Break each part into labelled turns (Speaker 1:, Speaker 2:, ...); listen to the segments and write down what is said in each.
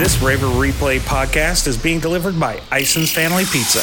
Speaker 1: This Raver Replay podcast is being delivered by Ison's Family Pizza.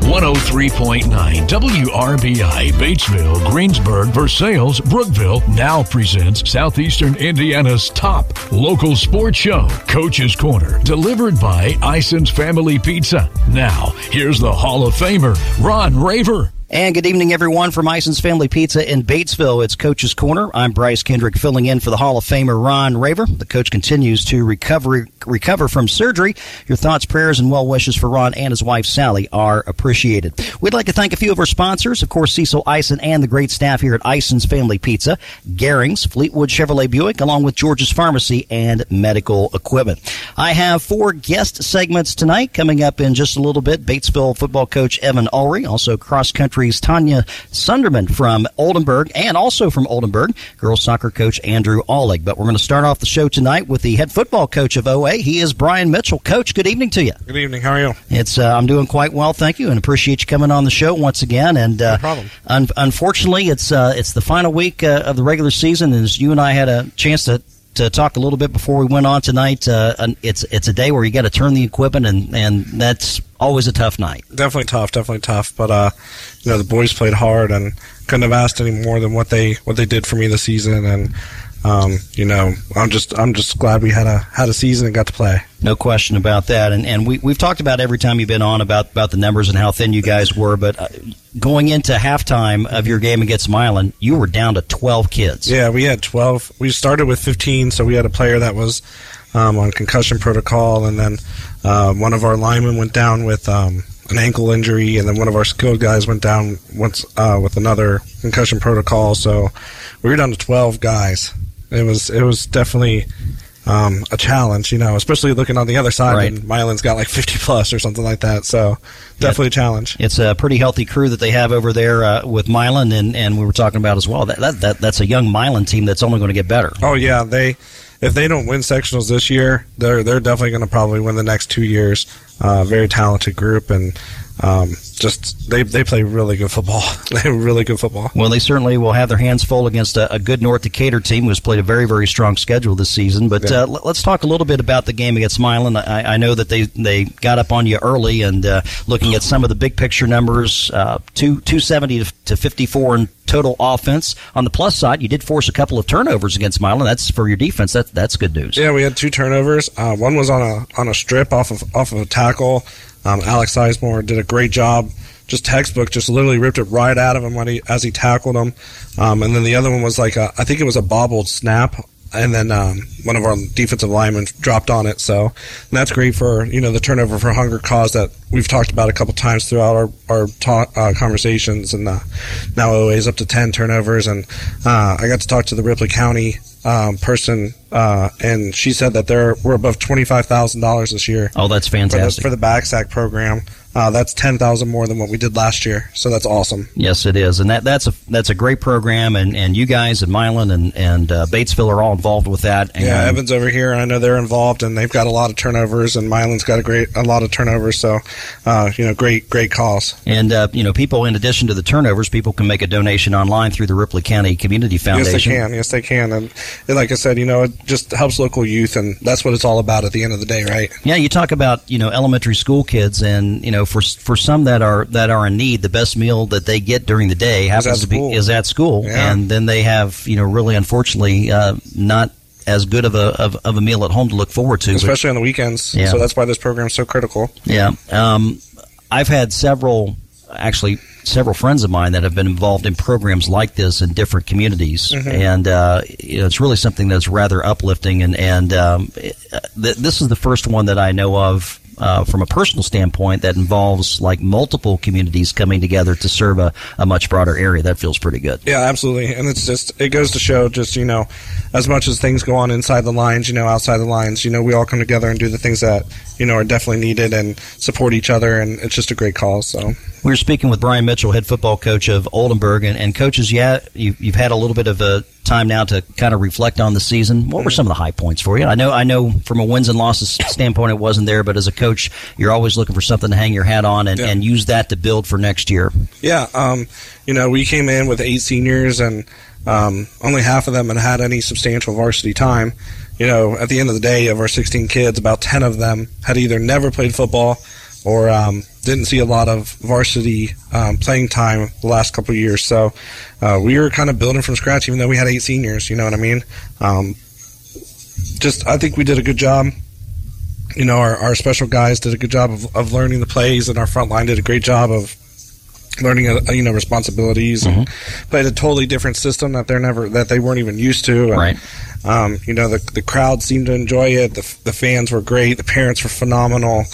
Speaker 2: 103.9 WRBI, Batesville, Greensburg, Versailles, Brookville now presents Southeastern Indiana's top local sports show, Coach's Corner, delivered by Ison's Family Pizza. Now, here's the Hall of Famer, Ron Raver.
Speaker 3: And good evening, everyone, from Ison's Family Pizza in Batesville. It's Coach's Corner. I'm Bryce Kendrick, filling in for the Hall of Famer Ron Raver. The coach continues to recover recover from surgery. Your thoughts, prayers, and well wishes for Ron and his wife Sally are appreciated. We'd like to thank a few of our sponsors, of course, Cecil Ison and the great staff here at Ison's Family Pizza, Garings, Fleetwood Chevrolet Buick, along with George's Pharmacy and Medical Equipment. I have four guest segments tonight coming up in just a little bit. Batesville football coach Evan Ulrey, also cross country Tanya Sunderman from Oldenburg and also from Oldenburg, girls soccer coach Andrew Allig. But we're going to start off the show tonight with the head football coach of OA. He is Brian Mitchell. Coach, good evening to you.
Speaker 4: Good evening. How are you?
Speaker 3: It's uh, I'm doing quite well, thank you, and appreciate you coming on the show once again. And uh,
Speaker 4: no problem.
Speaker 3: Un- unfortunately, it's uh, it's the final week uh, of the regular season, and as you and I had a chance to to talk a little bit before we went on tonight. Uh, it's it's a day where you got to turn the equipment, and and that's always a tough night.
Speaker 4: Definitely tough, definitely tough. But uh, you know, the boys played hard and couldn't have asked any more than what they what they did for me this season, and um, you know, I'm just I'm just glad we had a had a season and got to play.
Speaker 3: No question about that. And and we we've talked about every time you've been on about about the numbers and how thin you guys were, but uh, going into halftime of your game against Milan, you were down to 12 kids.
Speaker 4: Yeah, we had 12. We started with 15, so we had a player that was um, on concussion protocol, and then uh, one of our linemen went down with. Um, an ankle injury, and then one of our skilled guys went down once uh, with another concussion protocol. So we were down to twelve guys. It was it was definitely um, a challenge, you know, especially looking on the other side.
Speaker 3: Right.
Speaker 4: And Milan's got like 50 plus or something like that. So definitely yeah, a challenge.
Speaker 3: It's a pretty healthy crew that they have over there uh, with Milan, and, and we were talking about as well. That, that, that That's a young Milan team that's only going to get better.
Speaker 4: Oh, yeah. They if they don't win sectionals this year, they're they're definitely going to probably win the next two years. Uh, very talented group, and um, just they they play really good football. they have really good football.
Speaker 3: Well, they certainly will have their hands full against a, a good North Decatur team who's played a very very strong schedule this season. But yeah. uh, let's talk a little bit about the game against Milan. I, I know that they they got up on you early, and uh, looking at some of the big picture numbers, uh, two two seventy to fifty four in total offense. On the plus side, you did force a couple of turnovers against Milan. That's for your defense. That that's good news.
Speaker 4: Yeah, we had two turnovers. Uh, one was on a on a strip off of off of a tackle. Um, Alex Sizemore did a great job. Just textbook, just literally ripped it right out of him when he, as he tackled him. Um, and then the other one was like a, I think it was a bobbled snap and then um, one of our defensive linemen dropped on it. So that's great for you know the turnover for hunger cause that we've talked about a couple times throughout our our talk, uh, conversations. And uh, now OA is up to ten turnovers. And uh, I got to talk to the Ripley County um, person, uh, and she said that they're we're above twenty five thousand dollars this year.
Speaker 3: Oh, that's fantastic
Speaker 4: for the, for the back sack program. Uh, that's ten thousand more than what we did last year, so that's awesome.
Speaker 3: Yes, it is, and that that's a that's a great program, and, and you guys and Milan and and uh, Batesville are all involved with that. And
Speaker 4: yeah, Evans over here, I know they're involved, and they've got a lot of turnovers, and Milan's got a great a lot of turnovers, so uh, you know, great great calls.
Speaker 3: And uh, you know, people in addition to the turnovers, people can make a donation online through the Ripley County Community Foundation.
Speaker 4: Yes, they can. Yes, they can, and, and like I said, you know, it just helps local youth, and that's what it's all about at the end of the day, right?
Speaker 3: Yeah, you talk about you know elementary school kids, and you know, for for some that are that are in need, the best meal that they get during the day happens to be is at school,
Speaker 4: yeah.
Speaker 3: and then they have you know really unfortunately uh, not as good of a of, of, a meal at home to look forward to,
Speaker 4: especially but, on the weekends.
Speaker 3: Yeah.
Speaker 4: So that's why this program is so critical.
Speaker 3: Yeah, um, I've had several actually several friends of mine that have been involved in programs like this in different communities, mm-hmm. and uh, you know, it's really something that's rather uplifting. And and um, th- this is the first one that I know of uh, from a personal standpoint that involves like multiple communities coming together to serve a, a much broader area. That feels pretty good.
Speaker 4: Yeah, absolutely. And it's just, it goes to show just, you know, as much as things go on inside the lines, you know, outside the lines, you know, we all come together and do the things that, you know, are definitely needed and support each other. And it's just a great cause. So
Speaker 3: we were speaking with Brian Mitchell, head football coach of Oldenburg, and, and coaches. Yeah, you've, you've had a little bit of a time now to kind of reflect on the season. What were some of the high points for you? I know, I know, from a wins and losses standpoint, it wasn't there, but as a coach, you're always looking for something to hang your hat on and, yeah. and use that to build for next year.
Speaker 4: Yeah, um, you know, we came in with eight seniors, and um, only half of them had had any substantial varsity time. you know, at the end of the day, of our 16 kids, about 10 of them had either never played football or um, didn't see a lot of varsity um, playing time the last couple of years. So uh, we were kind of building from scratch, even though we had eight seniors. You know what I mean? Um, just I think we did a good job. You know, our, our special guys did a good job of, of learning the plays, and our front line did a great job of learning uh, you know responsibilities mm-hmm. and played a totally different system that they're never that they weren't even used to
Speaker 3: and, right
Speaker 4: um, you know the the crowd seemed to enjoy it the, the fans were great the parents were phenomenal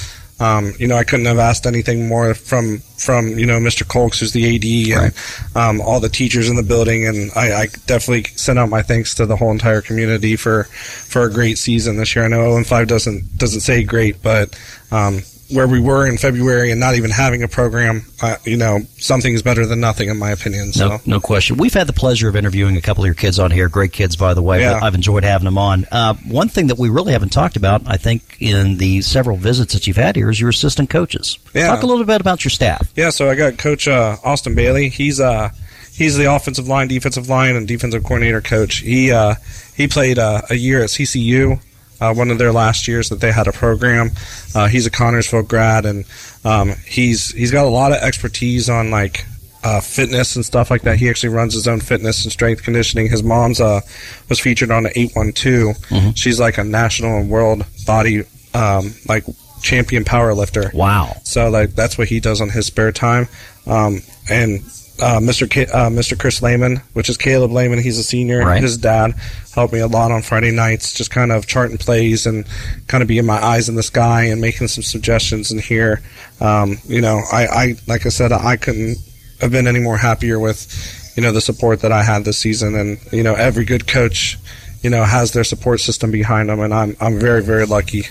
Speaker 4: um, you know, I couldn't have asked anything more from from you know Mr. Colks, who's the AD, and um, all the teachers in the building, and I, I, definitely send out my thanks to the whole entire community for for a great season this year. I know 0 and 5 doesn't doesn't say great, but um, where we were in February and not even having a program, uh, you know, something is better than nothing, in my opinion. So.
Speaker 3: No, no question. We've had the pleasure of interviewing a couple of your kids on here. Great kids, by the way. Yeah. I've enjoyed having them on. Uh, one thing that we really haven't talked about, I think, in the several visits that you've had here is your assistant coaches. Yeah. Talk a little bit about your staff.
Speaker 4: Yeah, so I got Coach uh, Austin Bailey. He's uh, he's the offensive line, defensive line, and defensive coordinator coach. He uh, he played uh, a year at CCU uh, one of their last years that they had a program. Uh, he's a Connersville grad, and um, he's he's got a lot of expertise on like uh, fitness and stuff like that. He actually runs his own fitness and strength conditioning. His mom's uh, was featured on the 812. Mm-hmm. She's like a national and world body um, like champion power lifter.
Speaker 3: Wow.
Speaker 4: So like that's what he does on his spare time. Um, and uh, Mr. K- uh, Mr. Chris Lehman, which is Caleb Lehman. He's a senior.
Speaker 3: Right.
Speaker 4: His dad helped me a lot on Friday nights, just kind of charting plays and kind of being my eyes in the sky and making some suggestions in here. Um, you know, I, I, like I said, I couldn't have been any more happier with, you know, the support that I had this season. And, you know, every good coach, you know, has their support system behind them. And I'm, I'm very, very lucky.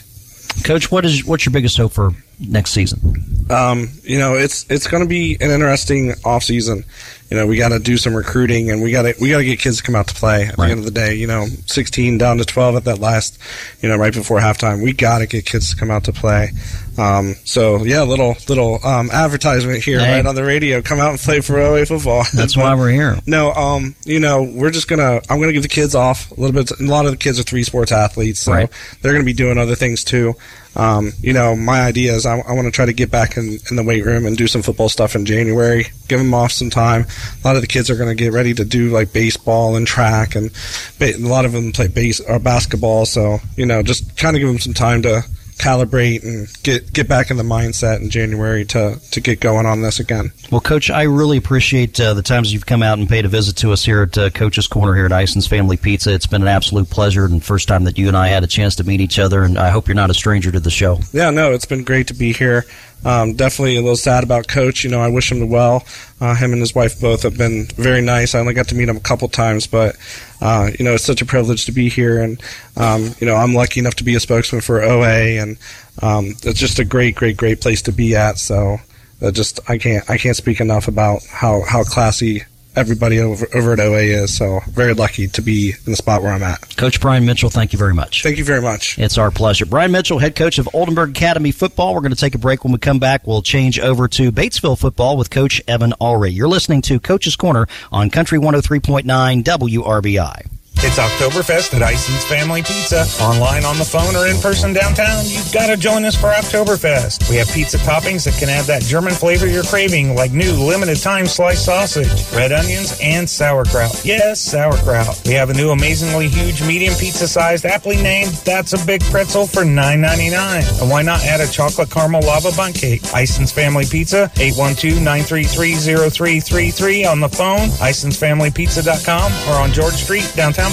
Speaker 3: Coach, what is, what's your biggest hope for next season?
Speaker 4: Um, you know, it's it's going to be an interesting off season. You know, we got to do some recruiting, and we got to we got to get kids to come out to play. At right. the end of the day, you know, 16 down to 12 at that last, you know, right before halftime, we got to get kids to come out to play. Um, so yeah, little little um, advertisement here hey. right on the radio. Come out and play for OA football.
Speaker 3: That's why we're here.
Speaker 4: No, um, you know, we're just gonna I'm gonna give the kids off a little bit. A lot of the kids are three sports athletes, so right. they're gonna be doing other things too. Um, you know, my idea is I, I want to try to get back in, in the weight room and do some football stuff in January. Give them off some time. A lot of the kids are going to get ready to do like baseball and track, and a lot of them play base or basketball. So you know, just kind of give them some time to calibrate and get get back in the mindset in January to to get going on this again.
Speaker 3: Well, Coach, I really appreciate uh, the times you've come out and paid a visit to us here at uh, Coach's Corner here at Ison's Family Pizza. It's been an absolute pleasure, and first time that you and I had a chance to meet each other. And I hope you're not a stranger to the show.
Speaker 4: Yeah, no, it's been great to be here. Um, definitely a little sad about Coach. You know, I wish him the well. Uh, him and his wife both have been very nice. I only got to meet him a couple times, but uh, you know, it's such a privilege to be here. And um, you know, I'm lucky enough to be a spokesman for OA, and um, it's just a great, great, great place to be at. So, uh, just I can't I can't speak enough about how how classy everybody over, over at OA is. So very lucky to be in the spot where I'm at.
Speaker 3: Coach Brian Mitchell, thank you very much.
Speaker 4: Thank you very much.
Speaker 3: It's our pleasure. Brian Mitchell, head coach of Oldenburg Academy football. We're going to take a break. When we come back, we'll change over to Batesville football with Coach Evan Ulrey. You're listening to Coach's Corner on Country 103.9 WRBI.
Speaker 1: It's Oktoberfest at Ison's Family Pizza. Online, on the phone, or in person downtown, you've got to join us for Oktoberfest. We have pizza toppings that can add that German flavor you're craving, like new limited time sliced sausage, red onions, and sauerkraut. Yes, sauerkraut. We have a new amazingly huge medium pizza sized, aptly named That's a Big Pretzel for $9.99. And why not add a chocolate caramel lava bun cake? Ison's Family Pizza, 812 933 0333 on the phone, IsonsFamilyPizza.com, or on George Street, downtown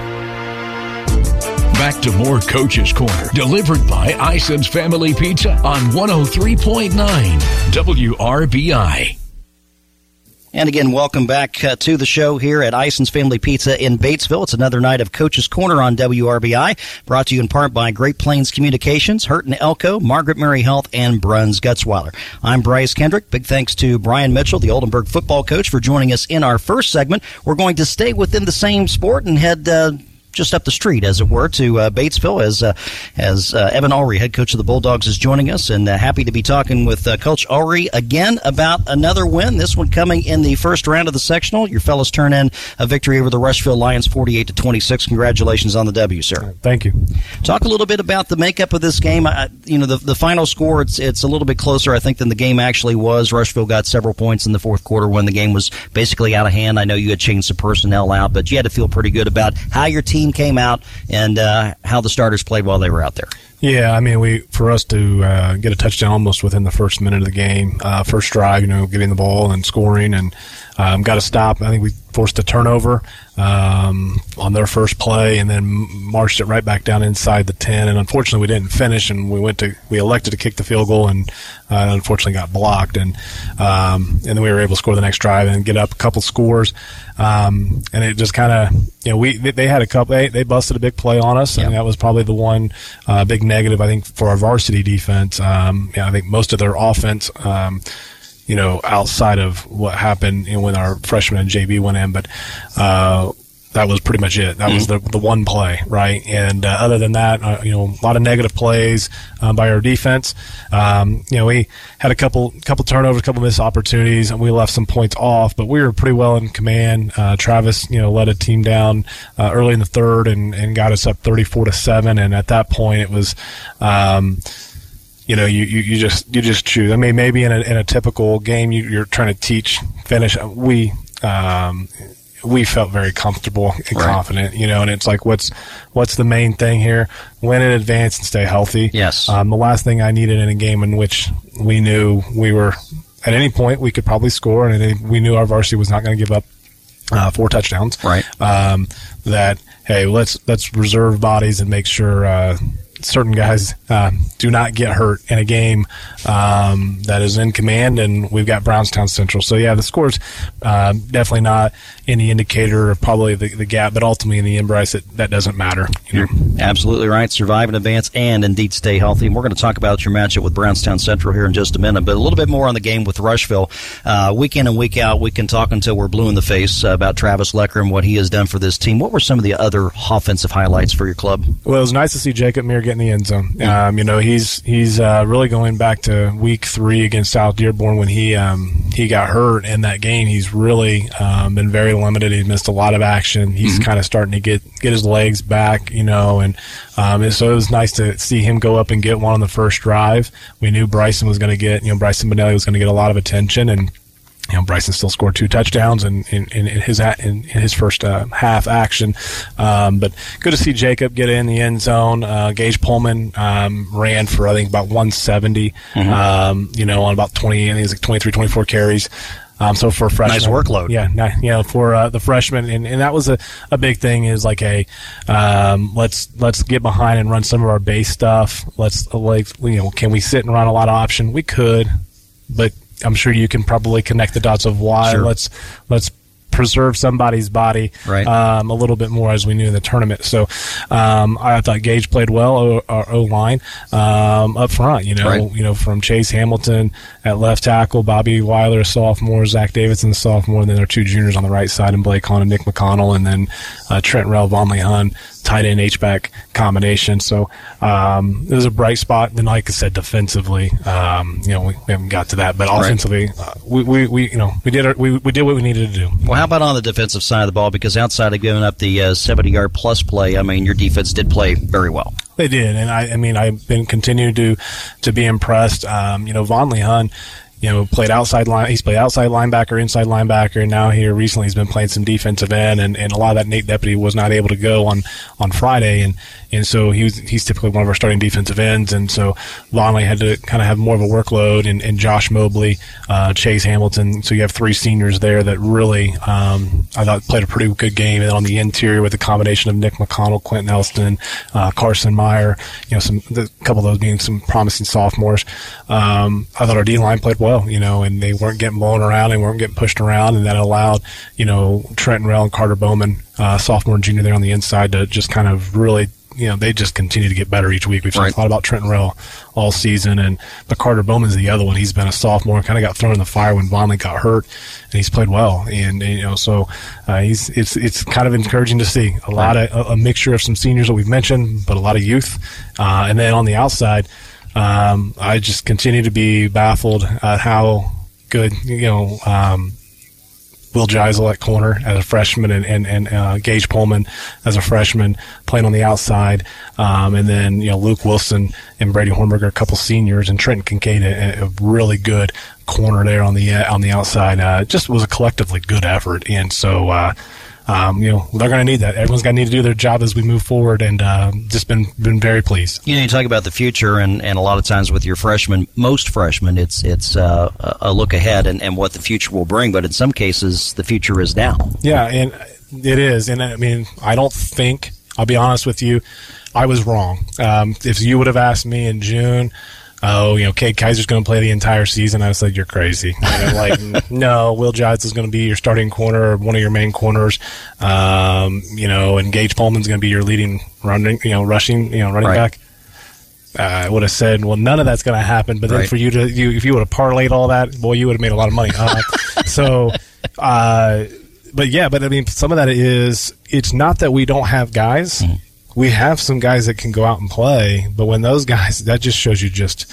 Speaker 2: Back to more Coach's Corner, delivered by Ison's Family Pizza on 103.9 WRBI.
Speaker 3: And again, welcome back uh, to the show here at Ison's Family Pizza in Batesville. It's another night of Coach's Corner on WRBI, brought to you in part by Great Plains Communications, Hurton Elko, Margaret Mary Health, and Bruns Gutzwiller. I'm Bryce Kendrick. Big thanks to Brian Mitchell, the Oldenburg football coach, for joining us in our first segment. We're going to stay within the same sport and head uh, just up the street, as it were, to uh, Batesville as uh, as uh, Evan Ulrey, head coach of the Bulldogs, is joining us, and uh, happy to be talking with uh, Coach Ulrey again about another win. This one coming in the first round of the sectional. Your fellas turn in a victory over the Rushville Lions, forty-eight to twenty-six. Congratulations on the W, sir.
Speaker 5: Thank you.
Speaker 3: Talk a little bit about the makeup of this game. I, you know, the the final score it's it's a little bit closer, I think, than the game actually was. Rushville got several points in the fourth quarter when the game was basically out of hand. I know you had changed some personnel out, but you had to feel pretty good about how your team came out and uh, how the starters played while they were out there.
Speaker 5: Yeah, I mean, we for us to uh, get a touchdown almost within the first minute of the game, uh, first drive, you know, getting the ball and scoring, and um, got to stop. I think we forced a turnover um, on their first play, and then marched it right back down inside the ten. And unfortunately, we didn't finish, and we went to we elected to kick the field goal, and uh, unfortunately got blocked. And um, and then we were able to score the next drive and get up a couple scores. Um, and it just kind of you know we they had a couple they, they busted a big play on us, and that was probably the one uh, big negative I think for our varsity defense. Um, yeah, I think most of their offense. Um, you know, outside of what happened you know, when our freshman and JV went in, but uh, that was pretty much it. That mm-hmm. was the the one play, right? And uh, other than that, uh, you know, a lot of negative plays um, by our defense. Um, you know, we had a couple couple turnovers, a couple missed opportunities, and we left some points off. But we were pretty well in command. Uh, Travis, you know, led a team down uh, early in the third and, and got us up thirty four to seven. And at that point, it was. Um, you know, you, you, you just you just choose. I mean, maybe in a, in a typical game, you, you're trying to teach finish. We um, we felt very comfortable and right. confident, you know, and it's like, what's, what's the main thing here? Win in advance and stay healthy.
Speaker 3: Yes.
Speaker 5: Um, the last thing I needed in a game in which we knew we were at any point we could probably score and we knew our varsity was not going to give up uh, four touchdowns.
Speaker 3: Right.
Speaker 5: Um, that, hey, let's, let's reserve bodies and make sure, uh, certain guys uh, do not get hurt in a game um, that is in command, and we've got Brownstown Central. So yeah, the score's uh, definitely not any indicator of probably the, the gap, but ultimately in the end, Bryce, it, that doesn't matter.
Speaker 3: You know? absolutely right. Survive in advance and indeed stay healthy. And we're going to talk about your matchup with Brownstown Central here in just a minute, but a little bit more on the game with Rushville. Uh, week in and week out, we can talk until we're blue in the face uh, about Travis Lecker and what he has done for this team. What were some of the other offensive highlights for your club?
Speaker 5: Well, it was nice to see Jacob Meir get in the end zone. Um, you know, he's he's uh, really going back to week three against South Dearborn when he um, he got hurt in that game. He's really um, been very limited. He's missed a lot of action. He's mm-hmm. kind of starting to get get his legs back, you know, and, um, and so it was nice to see him go up and get one on the first drive. We knew Bryson was going to get, you know, Bryson Benelli was going to get a lot of attention and you know, Bryson still scored two touchdowns in, in, in his in, his first uh, half action. Um, but good to see Jacob get in the end zone. Uh, Gage Pullman um, ran for I think about 170. Mm-hmm. Um, you know, on about 20, I think it was like 23, 24 carries. Um, so for freshman,
Speaker 3: nice workload.
Speaker 5: Yeah, you know, for uh, the freshman, and, and that was a, a big thing. Is like, a um, let's let's get behind and run some of our base stuff. Let's like, you know, can we sit and run a lot of option? We could, but I'm sure you can probably connect the dots of why. Sure. Let's let's preserve somebody's body
Speaker 3: right.
Speaker 5: um, a little bit more as we knew in the tournament. So um, I thought Gage played well, our O line um, up front. You know, right. you know from Chase Hamilton at left tackle, Bobby Weiler, a sophomore, Zach Davidson, a sophomore, and then our two juniors on the right side, and Blake Hahn and Nick McConnell, and then uh, Trent Rel, Vonley Hun, tight end H back combination. So um, it was a bright spot. Then, like I said, defensively, um, you know, we, we, haven't got to that, but offensively, right. uh, we, we, we, you know we did our, we, we did what we needed to do.
Speaker 3: Well, how about on the defensive side of the ball? Because outside of giving up the uh, seventy yard plus play, I mean, your defense did play very well.
Speaker 5: They did, and I, I mean, I've been continuing to to be impressed. Um, you know, Vonley Hun you know, played outside line. He's played outside linebacker, inside linebacker, and now here recently he's been playing some defensive end. And, and a lot of that Nate Deputy was not able to go on on Friday, and and so he was he's typically one of our starting defensive ends, and so Vonleh had to kind of have more of a workload, and, and Josh Mobley, uh, Chase Hamilton. So you have three seniors there that really um, I thought played a pretty good game. And on the interior with a combination of Nick McConnell, Quentin Elston, uh, Carson Meyer, you know, some a couple of those being some promising sophomores. Um, I thought our D line played well, you know, and they weren't getting blown around, and weren't getting pushed around, and that allowed, you know, Trenton Rell and Carter Bowman, uh, sophomore and junior there on the inside, to just kind of really you know they just continue to get better each week. We've talked
Speaker 3: Right.
Speaker 5: a lot about Trenton Rell all season, and but Carter Bowman's the other one. He's been a sophomore, and kind of got thrown in the fire when Vonley got hurt, and he's played well. And, and, you know, so uh, he's it's it's kind of encouraging to see a lot of a, a mixture of some seniors that we've mentioned, but a lot of youth, uh, and then on the outside. Um, I just continue to be baffled at how good you know um, Will Geisel at corner as a freshman and, and, and uh, Gage Pullman as a freshman playing on the outside. Um, and then, you know, Luke Wilson and Brady Hornberger, a couple seniors, and Trenton Kincaid, a, a really good corner there on the uh, on the outside. Uh, just was a collectively good effort. And so, uh, um, you know, they're going to need that. Everyone's going to need to do their job as we move forward, and uh, just been been very pleased.
Speaker 3: You know, you talk about the future, and, and a lot of times with your freshmen, most freshmen, it's it's uh, a a look ahead and, and what the future will bring. But in some cases, the future is now.
Speaker 5: Yeah, and it is. And I mean, I don't think, I'll be honest with you, I was wrong. Um, if you would have asked me in June, oh, you know, Kate Kaiser's going to play the entire season, I would said, you're crazy. Like, no, Will Giles is going to be your starting corner or one of your main corners. Um, you know, and Gage Pullman's going to be your leading running, you know, rushing, you know, running
Speaker 3: Right.
Speaker 5: back. Uh, I would have said, well, none of that's going to happen. But then
Speaker 3: Right.
Speaker 5: for you to, you, if you would have parlayed all that, boy, you would have made a lot of money. Uh, so, uh, but yeah, but I mean, some of that is it's not that we don't have guys. We have some guys that can go out and play, but when those guys, that just shows you just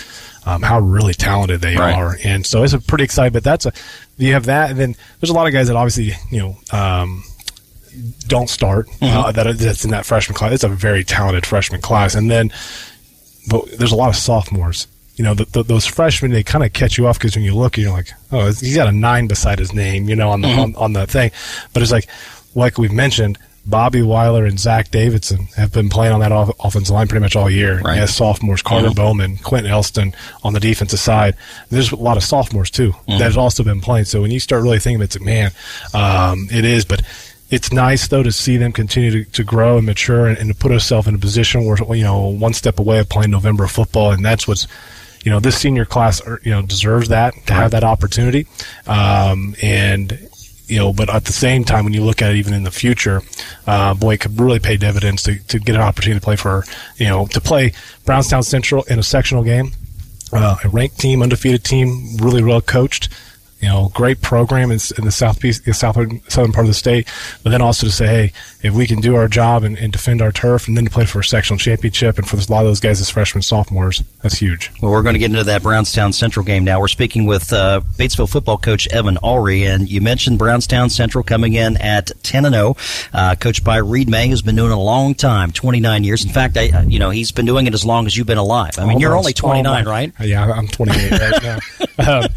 Speaker 5: um, how really talented they
Speaker 3: Right.
Speaker 5: are. And so it's a pretty exciting. But that's a you have that, and then there's a lot of guys that obviously you know. Um, don't start uh, that that's in that freshman class. It's a very talented freshman class, and then but there's a lot of sophomores. You know, the, the, those freshmen they kind of catch you off because when you look, you're like, oh, he's got a nine beside his name, you know, on the on, on the thing. But it's like, like we've mentioned, Bobby Weiler and Zach Davidson have been playing on that off- offensive line pretty much all year.
Speaker 3: Right.
Speaker 5: As sophomores, Carter Bowman, Quentin Elston on the defensive side. There's a lot of sophomores too that have also been playing. So when you start really thinking, it's like, man, um, it is, but. It's nice though to see them continue to, to grow and mature and, and to put ourselves in a position where you know one step away of playing November football, and that's what's you know this senior class er, you know deserves that to have that opportunity, um, and you know, but at the same time, when you look at it even in the future, uh, boy, it could really pay dividends to, to get an opportunity to play for you know to play Brownstown Central in a sectional game, uh, a ranked team, undefeated team, really well coached. You know, great program in, in the southeast, the southern southern part of the state. But then also to say, hey, if we can do our job and, and defend our turf, and then to play for a sectional championship, and for a lot of those guys as freshmen, sophomores, that's huge.
Speaker 3: Well, we're going to get into that Brownstown Central game now. We're speaking with uh, Batesville football coach Evan Ulrey, and you mentioned Brownstown Central coming in at ten and zero, uh, coached by Reed May, who's been doing it a long time, twenty nine years. In fact, I, uh, you know, he's been doing it as long as you've been alive. I mean, you're only
Speaker 5: Almost.
Speaker 3: twenty nine,
Speaker 5: Oh,
Speaker 3: right?
Speaker 5: Yeah, I'm 28 right now. um,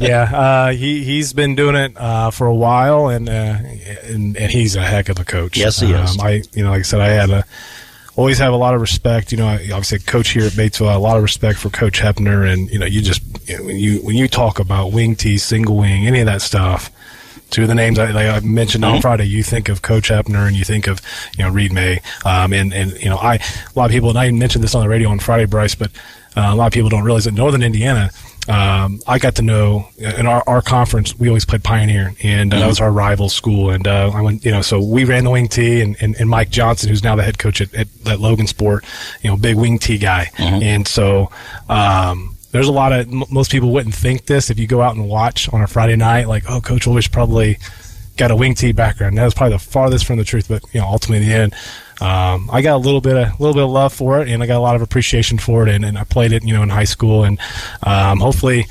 Speaker 5: yeah, uh, he he's been doing it uh, for a while, and, uh, and and he's a heck of a coach.
Speaker 3: Yes, he is.
Speaker 5: Um, I you know, like I said, I had a always have a lot of respect. You know, I obviously coach here at Batesville, a lot of respect for Coach Hepner, and you know, you just you know, when you when you talk about wing T, single wing, any of that stuff. Two of the names I, like I mentioned
Speaker 3: Mm-hmm.
Speaker 5: on Friday, you think of Coach Hepner and you think of you know Reed May, um, and and you know I a lot of people and I mentioned this on the radio on Friday, Bryce, but uh, a lot of people don't realize that Northern Indiana. Um, I got to know in our, our conference. We always played Pioneer, and uh, that was our rival school. And uh, I went, you know, so we ran the wing T, and, and, and Mike Johnson, who's now the head coach at, at, at Logansport, you know, big wing T guy. And so um, there's a lot of m- most people wouldn't think this if you go out and watch on a Friday night, like, oh, Coach Ulrey probably got a wing T background. That was probably the farthest from the truth, but you know, ultimately in the end, um, I got a little bit of little bit of love for it, and I got a lot of appreciation for it, and, and I played it, you know, in high school, and um, hopefully.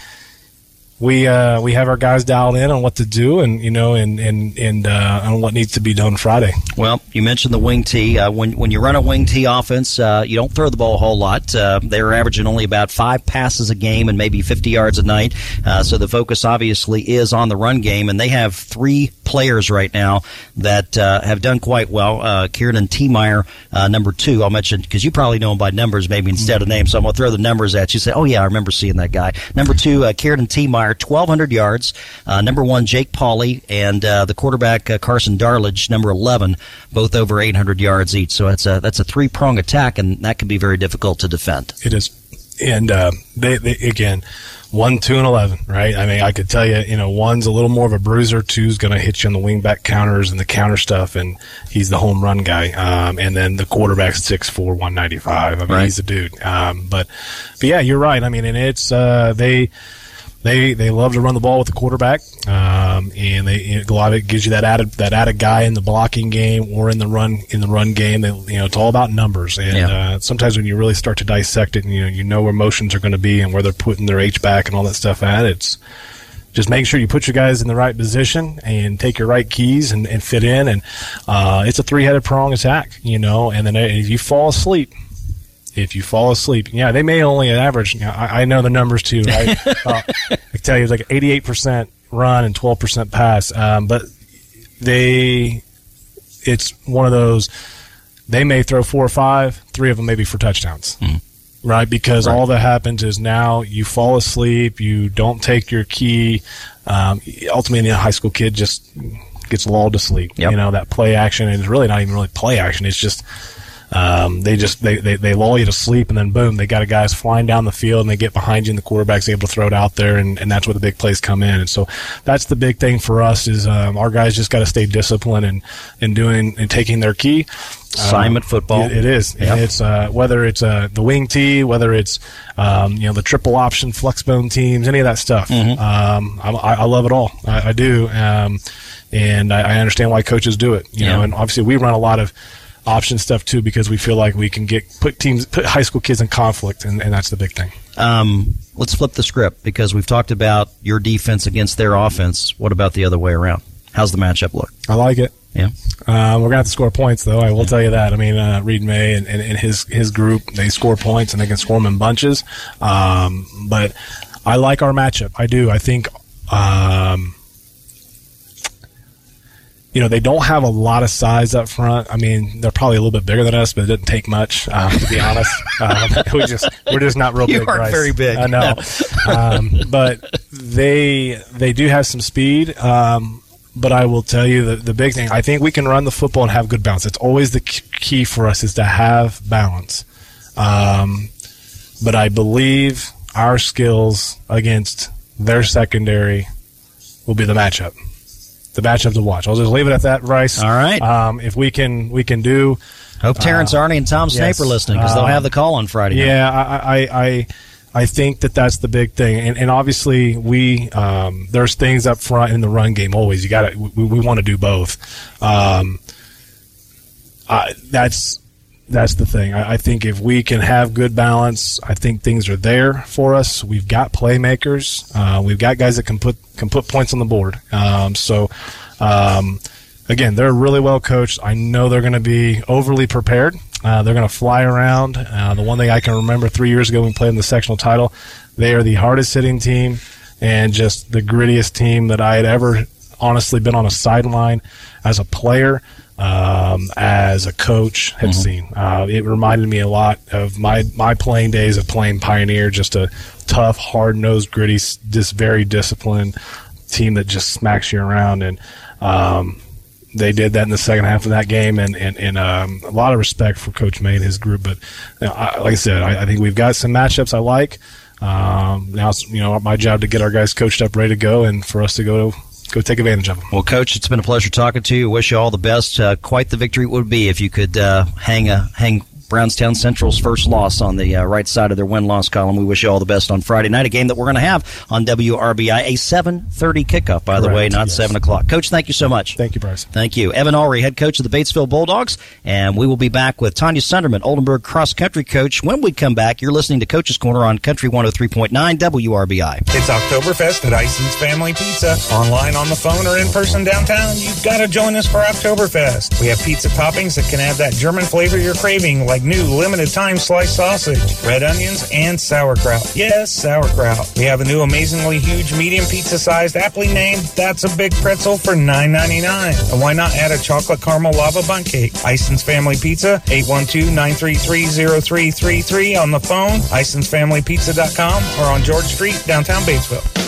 Speaker 5: We uh, we have our guys dialed in on what to do, and you know, and and and uh, on what needs to be done Friday.
Speaker 3: Well, you mentioned the wing T. Uh, when when you run a wing T offense, uh, you don't throw the ball a whole lot. Uh, they're averaging only about five passes a game and maybe 50 yards a night. Uh, so the focus obviously is on the run game, and they have three players right now that have done quite well. Kieran T. uh, number two, I'll mention because you probably know him by numbers maybe instead of names. So I'm to throw the numbers at you. Say, oh yeah, I remember seeing that guy. Number two, Kieran T. 1,200 yards. Uh, number one, Jake Pauley, and uh, the quarterback uh, Carson Darledge, number 11, both over 800 yards each. So that's a that's a three prong attack, and that can be very difficult to defend.
Speaker 5: It is, and uh, they, they again one, two, and eleven, right? I mean, I could tell you, you know, one's a little more of a bruiser, two's going to hit you on the wingback counters and the counter stuff, and he's the home run guy. Um, and then the quarterback's six four, one ninety five. I mean,
Speaker 3: Right.
Speaker 5: he's a dude. Um, but, but yeah, you're right. I mean, and it's uh, they. They, they love to run the ball with the quarterback, um, and they you know, a lot of it gives you that added that added guy in the blocking game or in the run in the run game. That you know it's all about numbers, and
Speaker 3: Yeah.
Speaker 5: uh, sometimes when you really start to dissect it, and you know you know where motions are going to be and where they're putting their H back and all that stuff at, it's just make sure you put your guys in the right position and take your right keys and, and fit in. And uh, it's a three headed prong attack, you know. And then if you fall asleep, if you fall asleep, yeah, they may only average. You know, I, I know the numbers too. Right? uh, I can tell you, it's like eighty eight percent run and twelve percent pass. Um, but they, it's one of those. They may throw four or five, three of them maybe for touchdowns right? Because all that happens is now you fall asleep, you don't take your key. Um, ultimately, a high school kid just gets lulled to sleep.
Speaker 3: Yep.
Speaker 5: You know that play action is really not even really play action. It's just um, they just they, they they lull you to sleep, and then boom, they got a guys flying down the field, and they get behind you, and the quarterback's able to throw it out there, and, and that's where the big plays come in. And so that's the big thing for us is um, our guys just got to stay disciplined and and doing and taking their key.
Speaker 3: Assignment
Speaker 5: Um,
Speaker 3: football.
Speaker 5: it- it is. And
Speaker 3: Yep.
Speaker 5: it's uh, whether it's uh, the wing T, whether it's um, you know the triple option flex bone teams, any of that stuff.
Speaker 3: Mm-hmm.
Speaker 5: Um, I, I love it all. I, I do, um, and I, I understand why coaches do it. You know, and obviously we run a lot of option stuff too because we feel like we can get put teams put high school kids in conflict, and, and that's the big thing.
Speaker 3: Um, let's flip the script because we've talked about your defense against their offense. What about the other way around? How's the matchup look?
Speaker 5: I like it.
Speaker 3: Yeah.
Speaker 5: Um, we're gonna have to score points, though. I will tell you that. I mean, uh, Reed May and, and, and his his group they score points and they can score them in bunches. Um, but I like our matchup. I do. I think. Um, you know, they don't have a lot of size up front. I mean, they're probably a little bit bigger than us, but it doesn't take much, um, to be honest. Um, we just we're just not real
Speaker 3: You
Speaker 5: big.
Speaker 3: aren't
Speaker 5: Bryce.
Speaker 3: very big.
Speaker 5: I know, um, but they they do have some speed. Um, but I will tell you the the big thing. I think we can run the football and have good balance. It's always the key for us is to have balance. Um, but I believe our skills against their secondary will be the matchup. The matchup to watch. I'll just leave it at that, Bryce.
Speaker 3: All right.
Speaker 5: Um, if we can, we can do.
Speaker 3: Hope Terrence Arney and Tom Snape
Speaker 5: yes.
Speaker 3: are listening because they'll
Speaker 5: Um,
Speaker 3: have the call on Friday. night.
Speaker 5: Yeah, I, I, I, I think that that's the big thing, and, and obviously we um, there's things up front in the run game. Always, you got to we, we want to do both. Um, I, that's that's the thing. I, I think if we can have good balance, I think things are there for us. We've got playmakers. Uh, we've got guys that can put can put points on the board. Um, so. Um, again, they're really well coached. I know they're going to be overly prepared. Uh, they're going to fly around. Uh, the one thing I can remember three years ago when we played in the sectional title, they are the hardest hitting team and just the grittiest team that I had ever honestly been on a sideline as a player, um, as a coach, had seen. Uh, it reminded me a lot of my, my playing days of playing Pioneer, just a tough, hard nosed, gritty, s- just very disciplined team that just smacks you around. And, um, they did that in the second half of that game, and and, and um, a lot of respect for Coach May and his group. But you know, I, like I said, I, I think we've got some matchups I like. Um, now it's you know my job to get our guys coached up, ready to go, and for us to go go take advantage of them.
Speaker 3: Well, Coach, it's been a pleasure talking to you. Wish you all the best. Uh, quite the victory it would be if you could uh, hang a hang Brownstown Central's first loss on the uh, right side of their win-loss column. We wish you all the best on Friday night, a game that we're going to have on WRBI, a 7.30 kickoff, by the
Speaker 5: Correct,
Speaker 3: way, not
Speaker 5: yes.
Speaker 3: 7 o'clock. Coach, thank you so much.
Speaker 5: Thank you, Bryce.
Speaker 3: Thank you. Evan Ulrey, head coach of the Batesville Bulldogs, and we will be back with Tanya Sunderman, Oldenburg cross country coach. When we come back, you're listening to Coach's Corner on Country 103.9 WRBI.
Speaker 1: It's Oktoberfest at Ison's Family Pizza. Online, on the phone, or in person downtown, you've got to join us for Oktoberfest. We have pizza toppings that can add that German flavor you're craving, like new limited time sliced sausage, red onions, and sauerkraut. Yes, sauerkraut. We have a new amazingly huge medium pizza sized, aptly named That's a Big Pretzel for $9.99. And why not add a chocolate caramel lava bun cake? Ison's Family Pizza, 812-933-0333 on the phone, isonsfamilypizza.com, or on George Street, downtown Batesville.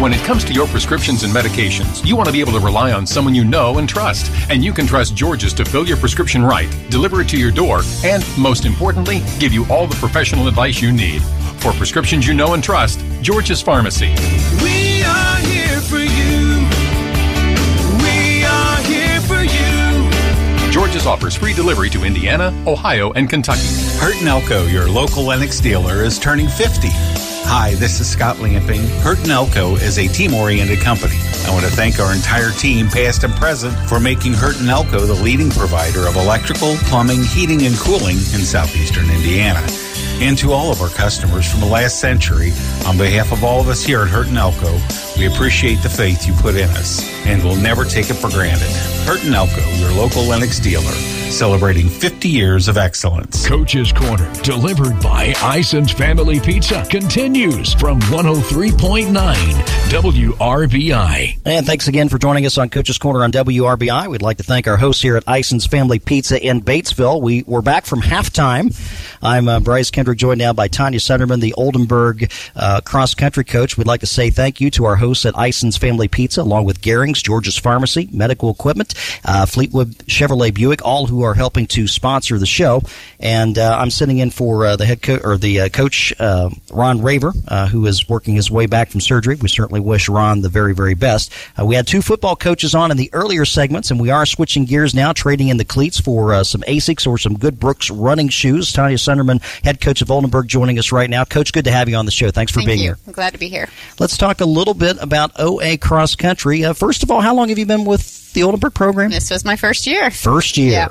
Speaker 6: When it comes to your prescriptions and medications, you want to be able to rely on someone you know and trust. And you can trust George's to fill your prescription right, deliver it to your door, and, most importantly, give you all the professional advice you need. For prescriptions you know and trust, George's Pharmacy.
Speaker 7: We are here for you. We are here for you.
Speaker 6: George's offers free delivery to Indiana, Ohio, and Kentucky.
Speaker 8: Hurt and Elko, your local Lennox dealer, is turning 50. Hi, this is Scott Lamping. Hurt and Elko is a team-oriented company. I want to thank our entire team, past and present, for making Hurt and Elko the leading provider of electrical, plumbing, heating, and cooling in southeastern Indiana. And to all of our customers from the last century, on behalf of all of us here at Hurt and Elko, we appreciate the faith you put in us, and we'll never take it for granted. Hurt and Elko, your local Lennox dealer, celebrating 50 years of excellence.
Speaker 2: Coach's Corner, delivered by Ison's Family Pizza, continues from 103.9 WRBI.
Speaker 3: And thanks again for joining us on Coach's Corner on WRBI. We'd like to thank our hosts here at Ison's Family Pizza in Batesville. We, we're back from halftime. I'm uh, Bryce Kendrick, joined now by Tanya Sunderman, the Oldenburg uh, cross country coach. We'd like to say thank you to our hosts at Ison's Family Pizza, along with Gering's, George's Pharmacy, Medical Equipment, uh, Fleetwood Chevrolet Buick, all who are helping to sponsor the show. And uh, I'm sitting in for uh, the head co- or the uh, coach uh, Ron Raver, uh, who is working his way back from surgery. We certainly wish Ron the very, very best. Uh, we had two football coaches on in the earlier segments, and we are switching gears now, trading in the cleats for uh, some Asics or some good Brooks running shoes. Tanya Sunderman, head coach of Oldenburg, joining us right now. Coach, good to have you on the show. Thanks for
Speaker 9: Thank
Speaker 3: being
Speaker 9: you.
Speaker 3: here.
Speaker 9: I'm glad to be here.
Speaker 3: Let's talk a little bit about OA cross country. Uh, first of all, how long have you been with the Oldenburg program?
Speaker 9: This was my first year.
Speaker 3: First year.
Speaker 9: Yeah.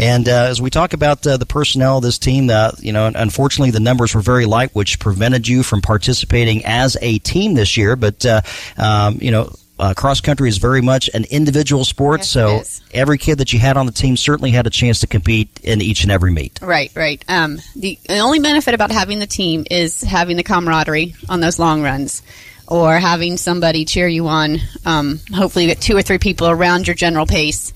Speaker 3: And uh, as we talk about uh, the personnel of this team, uh, you know, unfortunately the numbers were very light, which prevented you from participating as a team this year. But uh, um, you know. Uh, cross country is very much an individual sport,
Speaker 9: Yes,
Speaker 3: so every kid that you had on the team certainly had a chance to compete in each and every meet.
Speaker 9: Right, right. Um, the, the only benefit about having the team is having the camaraderie on those long runs, or having somebody cheer you on. Um, hopefully, you get two or three people around your general pace.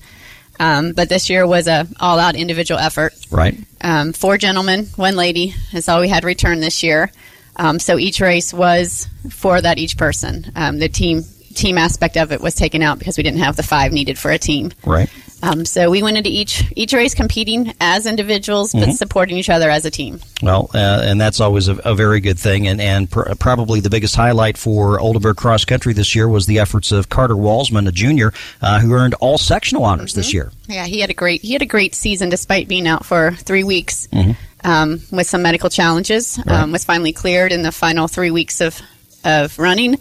Speaker 9: Um, but this year was a all-out individual effort.
Speaker 3: Right.
Speaker 9: Um, four gentlemen, one lady is all we had return this year. Um, so each race was for that each person. Um, the team team aspect of it was taken out because we didn't have the five needed for a team.
Speaker 3: Right.
Speaker 9: Um, so we went into each each race competing as individuals, but
Speaker 3: Mhm.
Speaker 9: supporting each other as a team.
Speaker 3: Well, uh, and that's always a, a very good thing. And, and pr- probably the biggest highlight for Oldenburg Cross Country this year was the efforts of Carter Walsman, a junior, uh, who earned all sectional honors this year.
Speaker 9: Yeah, he had a great he had a great season despite being out for three weeks
Speaker 3: Mhm.
Speaker 9: um, with some medical challenges.
Speaker 3: Right.
Speaker 9: Um, was finally cleared in the final three weeks of of running,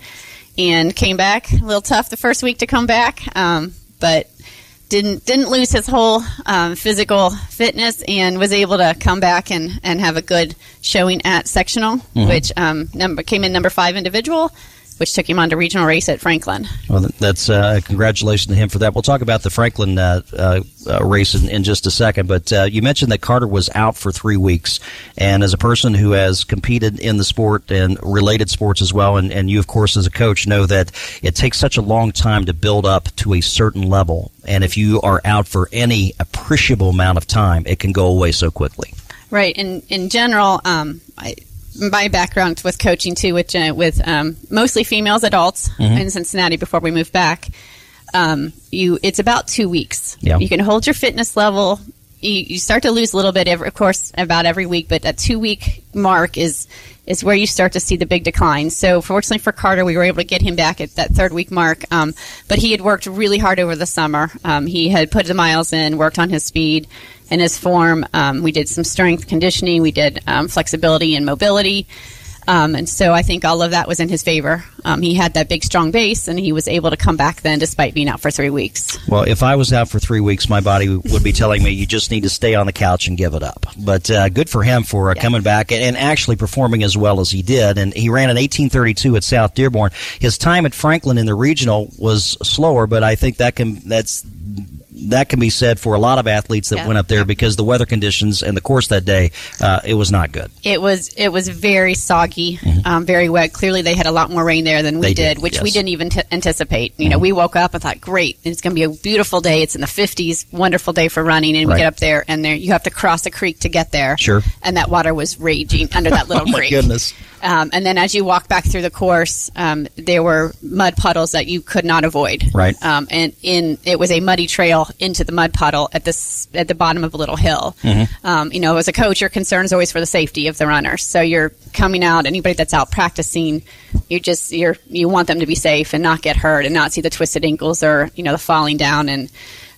Speaker 9: and came back a little tough the first week to come back, um, but didn't didn't lose his whole um, physical fitness and was able to come back and, and have a good showing at sectional,
Speaker 3: Mhm.
Speaker 9: which um, number came in number five individual, which took him on to regional race at Franklin.
Speaker 3: Well, th- that's uh, congratulations to him for that. We'll talk about the Franklin uh, uh, uh, race in, in just a second. But uh, you mentioned that Carter was out for three weeks, and as a person who has competed in the sport and related sports as well, and, and you, of course, as a coach, know that it takes such a long time to build up to a certain level, and if you are out for any appreciable amount of time, it can go away so quickly.
Speaker 9: Right. In in general, um, I, my background with coaching too, with uh, with um, mostly females, adults
Speaker 3: Mhm.
Speaker 9: in Cincinnati before we moved back. Um, you, it's about two weeks.
Speaker 3: Yeah.
Speaker 9: You can hold your fitness level you, you start to lose a little bit, every, of course, about every week, but that two week mark is is where you start to see the big decline. So, fortunately for Carter, we were able to get him back at that third week mark. Um, but he had worked really hard over the summer. Um, he had put the miles in, worked on his speed and his form. Um, we did some strength conditioning, we did um, flexibility and mobility. Um, and so I think all of that was in his favor. Um, he had that big, strong base, and he was able to come back then despite being out for three weeks.
Speaker 3: Well, if I was out for three weeks, my body would be telling me you just need to stay on the couch and give it up. But uh, good for him for uh, coming back and, actually performing as well as he did. And he ran an 1832 at South Dearborn. His time at Franklin in the regional was slower, but I think that can that's that can be said for a lot of athletes that
Speaker 9: Yeah.
Speaker 3: went up there because the weather conditions and the course that day uh, it was not good.
Speaker 9: It was it was very soggy, um, very wet. Clearly, they had a lot more rain there than we
Speaker 3: Mm-hmm.
Speaker 9: Did,
Speaker 3: did,
Speaker 9: which we
Speaker 3: yes. Mm-hmm.
Speaker 9: didn't even t- anticipate. You know, we woke up and thought, "Great, it's going to be a beautiful day. It's in the 50s, wonderful day for running." And we
Speaker 3: Right.
Speaker 9: get up there, and there you have to cross a creek to get there.
Speaker 3: Sure.
Speaker 9: And that water was raging under that little
Speaker 3: oh my
Speaker 9: creek.
Speaker 3: goodness!
Speaker 9: Um, and then as you walk back through the course, um, there were mud puddles that you could not avoid.
Speaker 3: Right.
Speaker 9: Um, and in it was a muddy trail into the mud puddle at this at the bottom of a little hill.
Speaker 3: Mm-hmm.
Speaker 9: Um, you know, as a coach, your concern is always for the safety of the runners. So you're coming out. Anybody that's out practicing, you just you're you want them to be safe and not get hurt and not see the twisted ankles or you know the falling down. And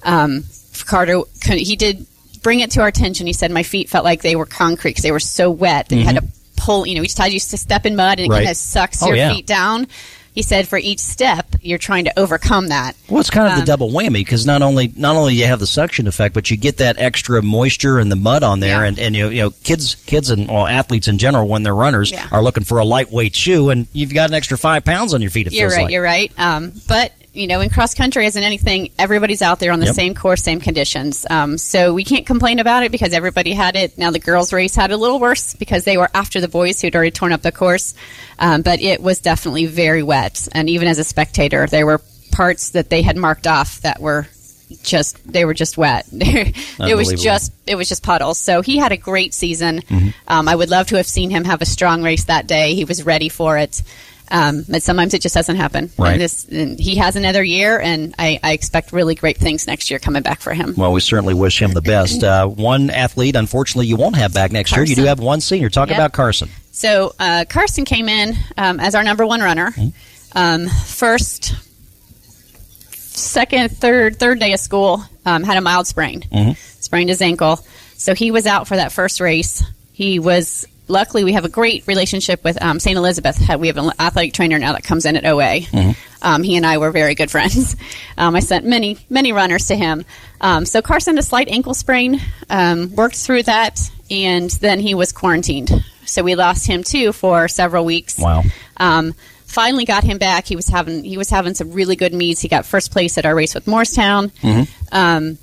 Speaker 9: um, Carter, he did bring it to our attention. He said my feet felt like they were concrete because they were so wet that you had to pull. You know, each time you step in mud and it.
Speaker 3: Right.
Speaker 9: kind of sucks
Speaker 3: Oh,
Speaker 9: your
Speaker 3: yeah.
Speaker 9: feet down. He said for each step you're trying to overcome that.
Speaker 3: Well, it's kind of
Speaker 9: Um,
Speaker 3: the double whammy because not only not only you have the suction effect, but you get that extra moisture and the mud on there,
Speaker 9: Yeah.
Speaker 3: and, and you, you know kids kids and well athletes in general when they're runners
Speaker 9: Yeah.
Speaker 3: are looking for a lightweight shoe, and you've got an extra five pounds on your feet. It
Speaker 9: You're right.
Speaker 3: like.
Speaker 9: You're right. Um, but you know, in cross country, as in anything, everybody's out there on the
Speaker 3: Yep.
Speaker 9: same course, same conditions. Um, so we can't complain about it because everybody had it. Now the girls' race had a little worse because they were after the boys who'd already torn up the course. Um, but it was definitely very wet, and even as a spectator, there were parts that they had marked off that were just they were just wet. it was just it was just puddles. So he had a great season.
Speaker 3: Mm-hmm.
Speaker 9: Um, I would love to have seen him have a strong race that day. He was ready for it. Um, but sometimes it just doesn't happen.
Speaker 3: Right.
Speaker 9: And this, and he has another year, and I, I expect really great things next year coming back for him.
Speaker 3: Well, we certainly wish him the best. Uh, one athlete, unfortunately, you won't have back next year. You do have one senior. Talk
Speaker 9: Yep.
Speaker 3: about Carson.
Speaker 9: So uh, Carson came in um, as our number one runner. Um, first, second, third, third day of school, um, had a mild sprain, sprained his ankle. So he was out for that first race. He was luckily we have a great relationship with um, St. Elizabeth. We have an athletic trainer now that comes in at OA. Um, he and I were very good friends. Um, I sent many many runners to him. Um, so Carson had a slight ankle sprain, um, worked through that, and then he was quarantined. So we lost him too for several weeks.
Speaker 3: Wow.
Speaker 9: Um, finally got him back. He was having he was having some really good meets. He got first place at our race with Morristown. Um,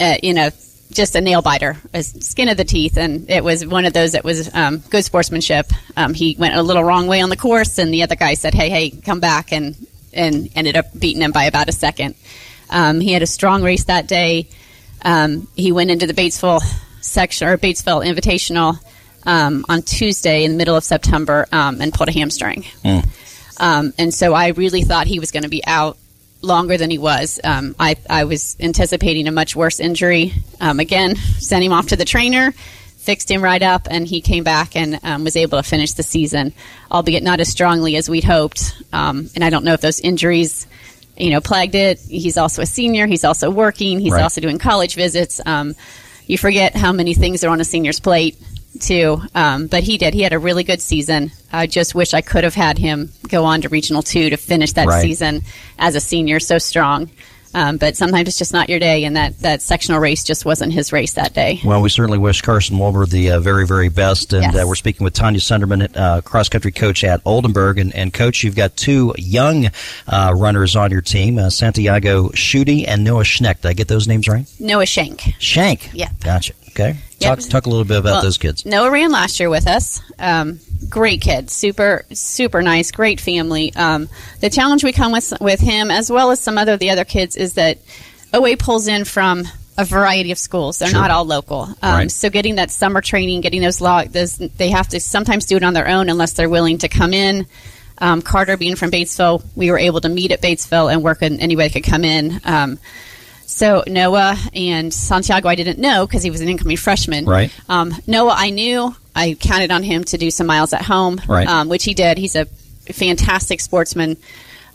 Speaker 9: uh, you know, just a nail biter, a skin of the teeth, and it was one of those that was um, good sportsmanship. Um, he went a little wrong way on the course, and the other guy said, "Hey, hey, come back," and and ended up beating him by about a second. Um, he had a strong race that day. Um, he went into the Batesville section or Batesville Invitational um, on Tuesday in the middle of September um, and pulled a hamstring. Um, and so I really thought he was going to be out longer than he was. Um, I, I was anticipating a much worse injury. Um, again, sent him off to the trainer, fixed him right up, and he came back and um, was able to finish the season, albeit not as strongly as we'd hoped. Um, and I don't know if those injuries, you know, plagued it. He's also a senior. He's also working. He's
Speaker 3: Right.
Speaker 9: also doing college visits. Um, you forget how many things are on a senior's plate too. Um, but he did. He had a really good season. I just wish I could have had him go on to regional two to finish that
Speaker 3: Right.
Speaker 9: season as a senior so strong. Um, but sometimes it's just not your day, and that, that sectional race just wasn't his race that day.
Speaker 3: Well, we certainly wish Carson Wolber the uh, very, very best. And
Speaker 9: Yes.
Speaker 3: uh, we're speaking with Tanya Sunderman, uh, cross country coach at Oldenburg. And, and, coach, you've got two young uh, runners on your team uh, Santiago Schutte and Noah Schneck. Did I get those names right?
Speaker 9: Noah Shank.
Speaker 3: Shank.
Speaker 9: Yeah.
Speaker 3: Gotcha. Okay.
Speaker 9: Yep.
Speaker 3: Talk, talk a little bit about
Speaker 9: Well,
Speaker 3: those kids.
Speaker 9: Noah ran last year with us. Um, great kid, super super nice, great family. Um, the challenge we come with with him, as well as some other the other kids, is that OA pulls in from a variety of schools. They're
Speaker 3: Sure.
Speaker 9: not all local. Um,
Speaker 3: Right.
Speaker 9: So getting that summer training, getting those log, those they have to sometimes do it on their own unless they're willing to come in. Um, Carter being from Batesville, we were able to meet at Batesville and work, and anybody could come in. So Noah and Santiago, I didn't know because he was an incoming freshman.
Speaker 3: Right.
Speaker 9: Um, Noah, I knew. I counted on him to do some miles at home,
Speaker 3: Right.
Speaker 9: um, which he did. He's a fantastic sportsman.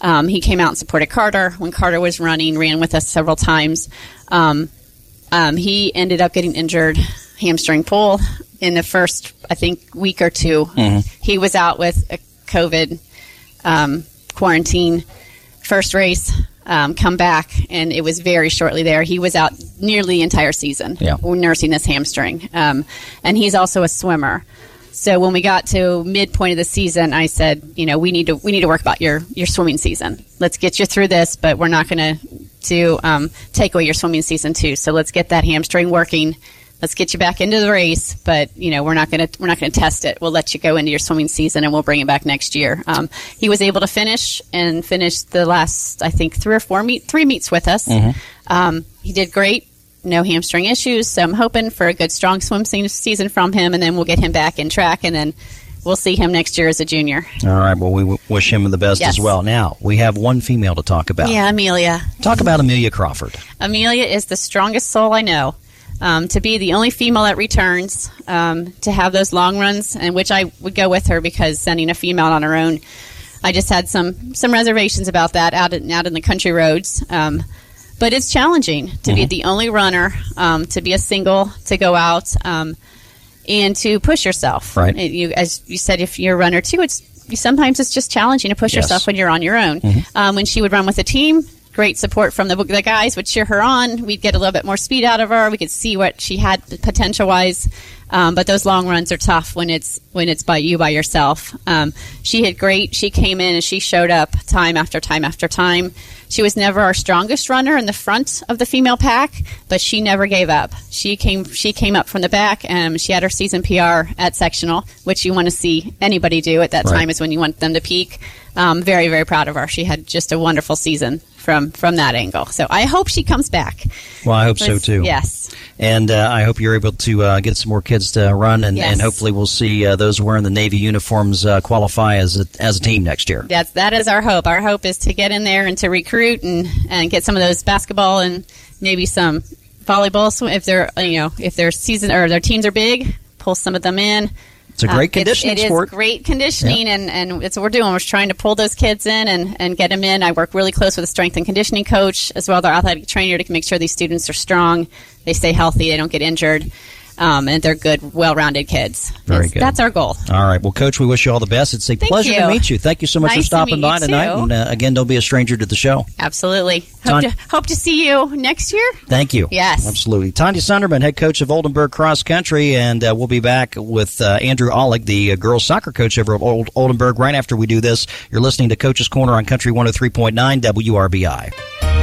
Speaker 9: Um, he came out and supported Carter when Carter was running, ran with us several times. Um, um, he ended up getting injured hamstring pull in the first, I think, week or 2
Speaker 10: Mhm.
Speaker 9: He was out with a COVID um, quarantine. First race, um, come back, and it was very shortly there. He was out nearly the entire season,
Speaker 3: Yeah.
Speaker 9: nursing this hamstring. Um, and he's also a swimmer. So when we got to midpoint of the season, I said, you know, we need to we need to work about your your swimming season. Let's get you through this, but we're not going to to um, take away your swimming season too. So let's get that hamstring working. Let's get you back into the race, but you know we're not going to we're not going to test it. We'll let you go into your swimming season, and we'll bring it back next year. Um, he was able to finish and finish the last I think three or four meet three meets with us.
Speaker 3: Mhm.
Speaker 9: Um, he did great. No hamstring issues. So I'm hoping for a good, strong swim se- season from him, and then we'll get him back in track, and then we'll see him next year as a junior.
Speaker 3: All right. Well, we w- wish him the best
Speaker 9: Yes.
Speaker 3: as well. Now we have one female to talk about.
Speaker 9: Yeah, Amelia.
Speaker 3: Talk about Amelia Crawford.
Speaker 9: Amelia is the strongest soul I know. Um, to be the only female that returns, um, to have those long runs, and which I would go with her because sending a female on her own, I just had some some reservations about that out in, out in the country roads. Um, but it's challenging to be
Speaker 10: Mhm.
Speaker 9: the only runner, um, to be a single, to go out, um, and to push yourself.
Speaker 10: Right.
Speaker 9: You, as you said, if you're a runner too, it's sometimes it's just challenging to push
Speaker 10: Yes.
Speaker 9: yourself when you're on your own.
Speaker 10: Mhm.
Speaker 9: Um, when she would run with a team, great support from the, the guys would cheer her on. We'd get a little bit more speed out of her. We could see what she had potential wise. Um, but those long runs are tough when it's when it's by you by yourself. Um, she had great. She came in and she showed up time after time after time. She was never our strongest runner in the front of the female pack, but she never gave up. She came she came up from the back and she had her season PR at sectional, which you want to see anybody do at that
Speaker 3: Right.
Speaker 9: time is when you want them to peak. Um, very very proud of her. She had just a wonderful season from from that angle. So I hope she comes back.
Speaker 3: Well, I hope so too.
Speaker 9: Yes.
Speaker 3: And uh, I hope you're able to uh, get some more kids to run, and,
Speaker 9: Yes.
Speaker 3: and hopefully we'll see uh, those wearing the Navy uniforms uh, qualify as a, as a team next year.
Speaker 9: That's that is our hope. Our hope is to get in there and to recruit and, and get some of those basketball and maybe some volleyball. If they're you know if their season or their teams are big, pull some of them in.
Speaker 3: It's a great
Speaker 9: Uh, it-
Speaker 3: conditioning
Speaker 9: it is great conditioning, and, and it's what we're doing. We're trying to pull those kids in and, and get them in. I work really close with a strength and conditioning coach as well as our athletic trainer to make sure these students are strong, they stay healthy, they don't get injured, um, and they're good, well-rounded kids.
Speaker 3: Very
Speaker 9: That's-
Speaker 3: good.
Speaker 9: That's our goal.
Speaker 3: All right. Well, Coach, we wish you all the best. It's a
Speaker 9: Thank
Speaker 3: pleasure to meet you. Thank you so much
Speaker 9: Nice
Speaker 3: for stopping by tonight.
Speaker 9: too.
Speaker 3: And uh, again, don't be a stranger to the show.
Speaker 9: Absolutely. Hope to, hope to see you next year.
Speaker 3: Thank you.
Speaker 9: Yes.
Speaker 3: Absolutely. Tanya Sunderman, head coach of Oldenburg Cross Country, and uh, we'll be back with uh, Andrew Ollig, the uh, girls soccer coach over at Old- Oldenburg, right after we do this. You're listening to Coach's Corner on Country 103.9 WRBI.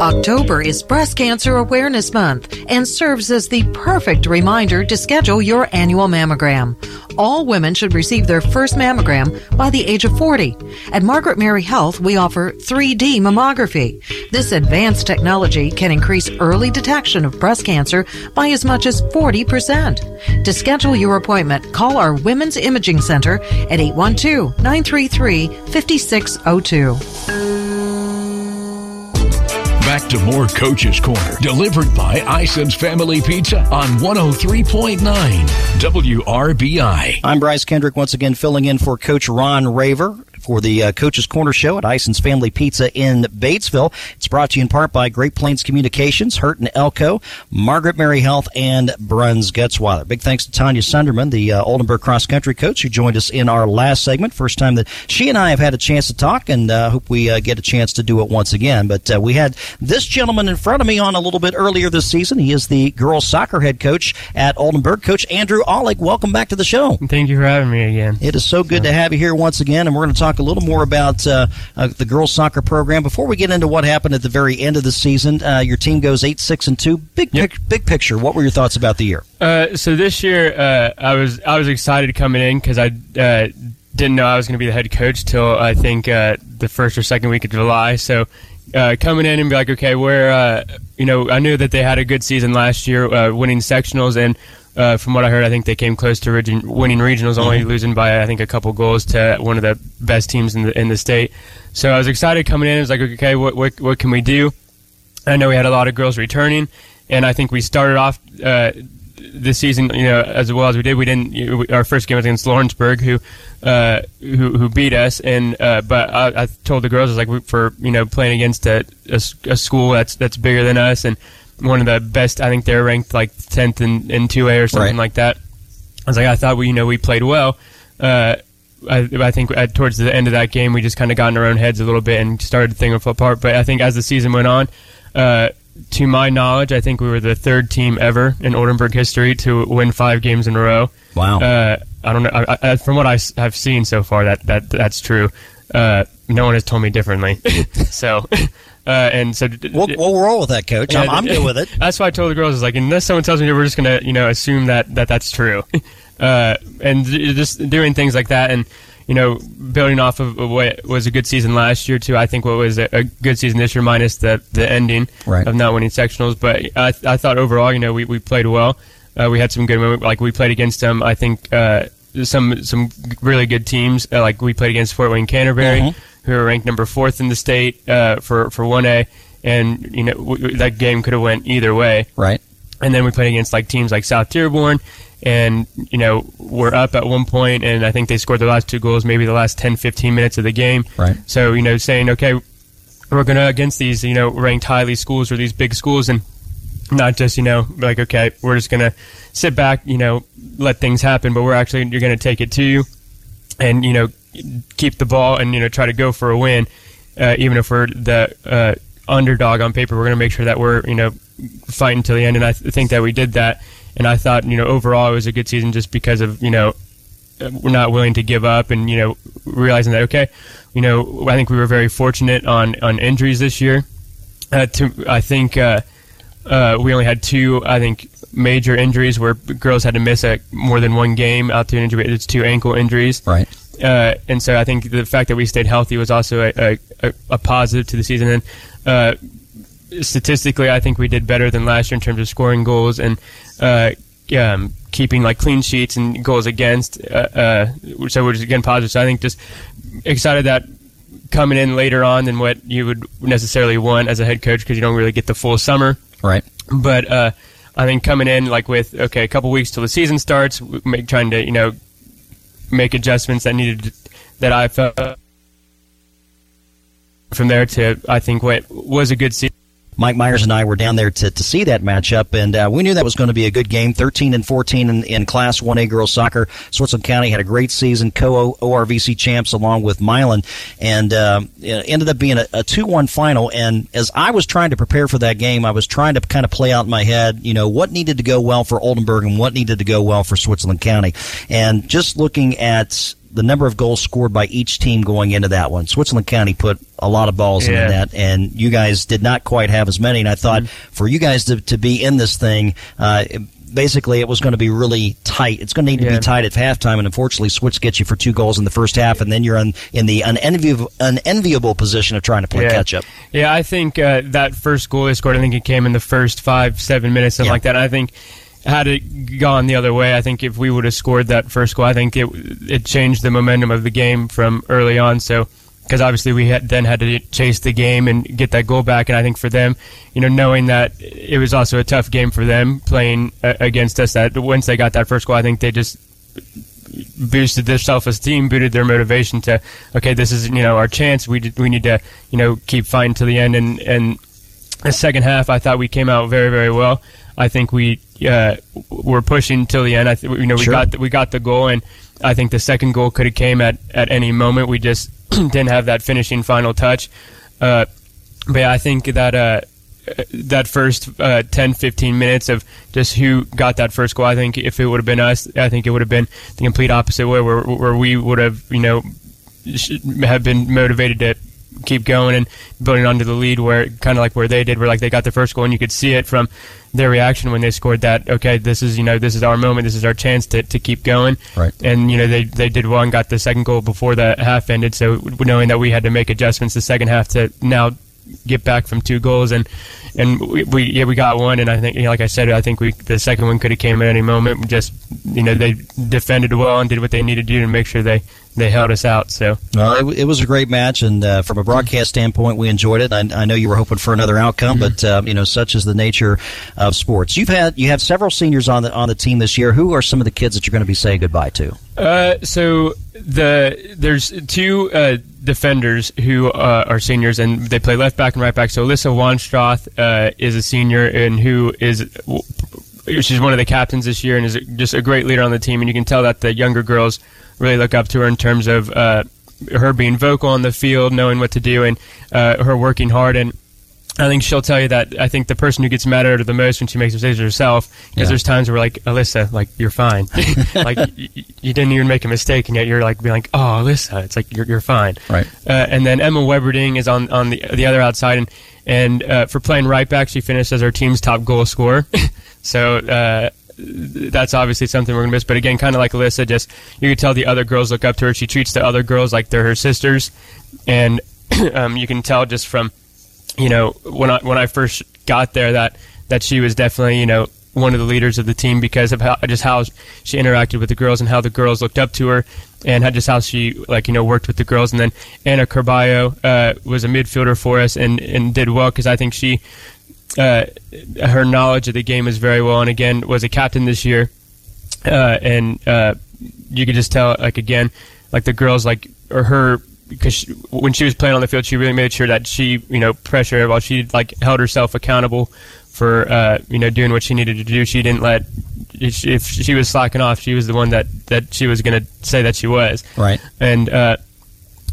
Speaker 11: October is Breast Cancer Awareness Month and serves as the perfect reminder to schedule your annual mammogram. All women should receive their first mammogram by the age of 40. At Margaret Mary Health, we offer 3D mammography. This advanced technology can increase early detection of breast cancer by as much as 40%. To schedule your appointment, call our Women's Imaging Center at 812 933 5602.
Speaker 2: To more Coach's Corner, delivered by Ison's Family Pizza on 103.9 WRBI.
Speaker 3: I'm Bryce Kendrick, once again filling in for Coach Ron Raver for the uh, Coach's Corner Show at Ison's Family Pizza in Batesville. It's brought to you in part by Great Plains Communications, Hurt and Elko, Margaret Mary Health, and Bruns Gutzwiller. Big thanks to Tanya Sunderman, the uh, Oldenburg cross country coach, who joined us in our last segment. First time that she and I have had a chance to talk, and uh, hope we uh, get a chance to do it once again. But uh, we had this gentleman in front of me on a little bit earlier this season. He is the girls soccer head coach at Oldenburg, Coach Andrew Ollig. Welcome back to the show.
Speaker 10: Thank you for having me again.
Speaker 3: It is so good to have you here once again, and we're going to talk a little more about uh, uh, the girls soccer program before we get into what happened at the very end of the season. Uh, your team goes eight six and two. Big pic- big picture. What were your thoughts about the year?
Speaker 10: Uh, so this year, uh, I was I was excited coming in because I uh, didn't know I was going to be the head coach till I think uh, the first or second week of July. So uh, coming in and be like, okay, where uh, you know I knew that they had a good season last year, uh, winning sectionals, and uh, from what I heard, I think they came close to region, winning regionals, only
Speaker 3: Mhm.
Speaker 10: losing by I think a couple goals to one of the best teams in the in the state. So I was excited coming in. I was like, okay, what what what can we do? I know we had a lot of girls returning, and I think we started off uh, this season, you know, as well as we did. We didn't. You know, we- our first game was against Lawrenceburg, who uh, who, who beat us, and uh, but I, I told the girls, I was like, for you know, playing against a a school that's that's bigger than us, and one of the best. I think they're ranked like tenth in in two A or something
Speaker 3: Right.
Speaker 10: like that. I was like, I thought we, you know, we played well. Uh, I, I think at, towards the end of that game, we just kind of got in our own heads a little bit and started to think of apart. But I think as the season went on, uh, to my knowledge, I think we were the third team ever in Oldenburg history to win five games in a row.
Speaker 3: Wow.
Speaker 10: Uh, I don't know. I, I, from what I have seen so far, that, that that's true. Uh, no one has told me differently. so, uh, and so
Speaker 3: We'll, we'll roll with that, Coach. I'm, I'm good with it.
Speaker 10: That's why I told the girls is like, unless someone tells me, we're just gonna, you know, assume that that that's true, uh, and just doing things like that, and you know, building off of what was a good season last year too. I think what was a, a good season this year, minus the the ending
Speaker 3: Right.
Speaker 10: of not winning sectionals, but I, I thought overall, you know, we, we played well. Uh, we had some good moments. Like we played against them. I think uh, some some really good teams. Uh, like we played against Fort Wayne Canterbury,
Speaker 3: Mhm.
Speaker 10: Who are ranked number fourth in the state uh, for for one A, and you know w- that game could have went either way.
Speaker 3: Right.
Speaker 10: And then we played against like teams like South Dearborn, and you know we're up at one point, and I think they scored their last two goals, maybe the last 10, 15 minutes of the game.
Speaker 3: Right.
Speaker 10: So you know, saying okay, we're gonna against these you know ranked highly schools or these big schools, and not just you know like okay, we're just gonna sit back, you know, let things happen, but we're actually you're gonna take it to you, and you know keep the ball and you know try to go for a win, uh, even if we're the uh, underdog on paper. We're gonna make sure that we're you know fighting till the end, and I th- think that we did that. And I thought you know overall it was a good season just because of you know uh, we're not willing to give up and you know realizing that okay you know I think we were very fortunate on on injuries this year uh, to I think uh, uh, we only had two I think major injuries where girls had to miss a, more than one game out to an injury it's two ankle injuries
Speaker 3: Right.
Speaker 10: Uh, and so I think the fact that we stayed healthy was also a, a, a, positive to the season and uh, statistically, I think we did better than last year in terms of scoring goals and uh, um, keeping like clean sheets and goals against. Uh, uh, so which is again positive. So I think just excited that coming in later on than what you would necessarily want as a head coach because you don't really get the full summer.
Speaker 3: Right.
Speaker 10: But uh, I think coming in like with okay, a couple weeks till the season starts, make, trying to you know make adjustments that needed that I felt from there to I think what was a good season.
Speaker 3: Mike Myers and I were down there to, to see that matchup, and uh, we knew that was going to be a good game. 13 and 14 in, in Class 1A girls soccer. Switzerland County had a great season, co ORVC champs along with Milan, and uh, ended up being a, a 2 1 final. And as I was trying to prepare for that game, I was trying to kind of play out in my head, you know, what needed to go well for Oldenburg and what needed to go well for Switzerland County. And just looking at the number of goals scored by each team going into that one. Switzerland County put a lot of balls
Speaker 10: Yeah.
Speaker 3: in that, and you guys did not quite have as many. And I thought
Speaker 10: Mm-hmm.
Speaker 3: for you guys to, to be in this thing, uh, basically it was going to be really tight. It's going to need to
Speaker 10: Yeah.
Speaker 3: be tight at halftime, and unfortunately, Switz gets you for two goals in the first half, and then you're in, in the unenviable, unenviable position of trying to play
Speaker 10: Yeah.
Speaker 3: catch up.
Speaker 10: Yeah, I think uh, that first goal they scored, I think it came in the first five, seven minutes, something
Speaker 3: Yeah.
Speaker 10: like that. I think had it gone the other way, I think if we would have scored that first goal, I think it it changed the momentum of the game from early on. So because obviously we had, then had to chase the game and get that goal back, and I think for them, you know, knowing that it was also a tough game for them playing uh, against us, that once they got that first goal, I think they just boosted their self-esteem, boosted their motivation to, okay, this is you know our chance. We we need to you know keep fighting to the end. And and the second half, I thought we came out very very well. I think we uh, were pushing till the end. I th- you know we
Speaker 3: Sure.
Speaker 10: got the, we got the goal, and I think the second goal could have came at at any moment. We just didn't have that finishing final touch. Uh, but yeah, I think that uh, that first uh, 10, 15 minutes of just who got that first goal, I think if it would have been us, I think it would have been the complete opposite way, where where we would have, you know, have been motivated to keep going and building onto the lead where kind of like where they did where like they got the first goal and you could see it from their reaction when they scored that okay this is you know this is our moment this is our chance to, to keep going.
Speaker 3: Right.
Speaker 10: And you know they they did well and got the second goal before the half ended. So knowing that we had to make adjustments the second half to now get back from two goals and and we, we yeah we got one. And I think you know, like I said I think we the second one could have came at any moment. Just you know they defended well and did what they needed to do to make sure they they held us out so
Speaker 3: Well, it, it was a great match, and uh, from a broadcast standpoint, we enjoyed it. I, I know you were hoping for another outcome, but uh, you know, such is the nature of sports. You've had you have several seniors on the on the team this year. Who are some of the kids that you're going to be saying goodbye to?
Speaker 10: Uh, so the there's two uh, defenders who uh, are seniors and they play left back and right back. So Alyssa Wanstroth uh, is a senior and who is she's one of the captains this year and is just a great leader on the team. And you can tell that the younger girls really look up to her in terms of uh, her being vocal on the field, knowing what to do, and uh, her working hard and. I think she'll tell you that I think the person who gets mad at her the most when she makes mistakes is herself. Because
Speaker 3: Yeah.
Speaker 10: there's times where like Alyssa, like you're fine, like y- y- you didn't even make a mistake, and yet you're like being like, oh Alyssa, it's like you're you're fine.
Speaker 3: Right.
Speaker 10: Uh, and then Emma Weberding is on on the the other outside, and and uh, for playing right back, she finished as our team's top goal scorer. so. Uh, that's obviously something we're gonna miss, but again, kind of like Alyssa, just you can tell the other girls look up to her. She treats the other girls like they're her sisters, and um, you can tell just from you know when I when I first got there that that she was definitely you know one of the leaders of the team because of how just how she interacted with the girls and how the girls looked up to her and how just how she like you know worked with the girls and then Anna Carballo uh, was a midfielder for us and and did well because I think she uh, her knowledge of the game is very well and again was a captain this year. Uh, and uh, you could just tell like again like the girls like or her because when she was playing on the field she really made sure that she you know pressured while she like held herself accountable for uh, you know doing what she needed to do. She didn't let if she, if she was slacking off she was the one that that she was going to say that she was.
Speaker 3: Right.
Speaker 10: and uh,